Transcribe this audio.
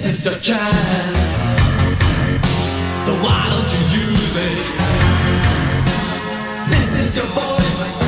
This is your chance. So why don't you use it? This is your voice.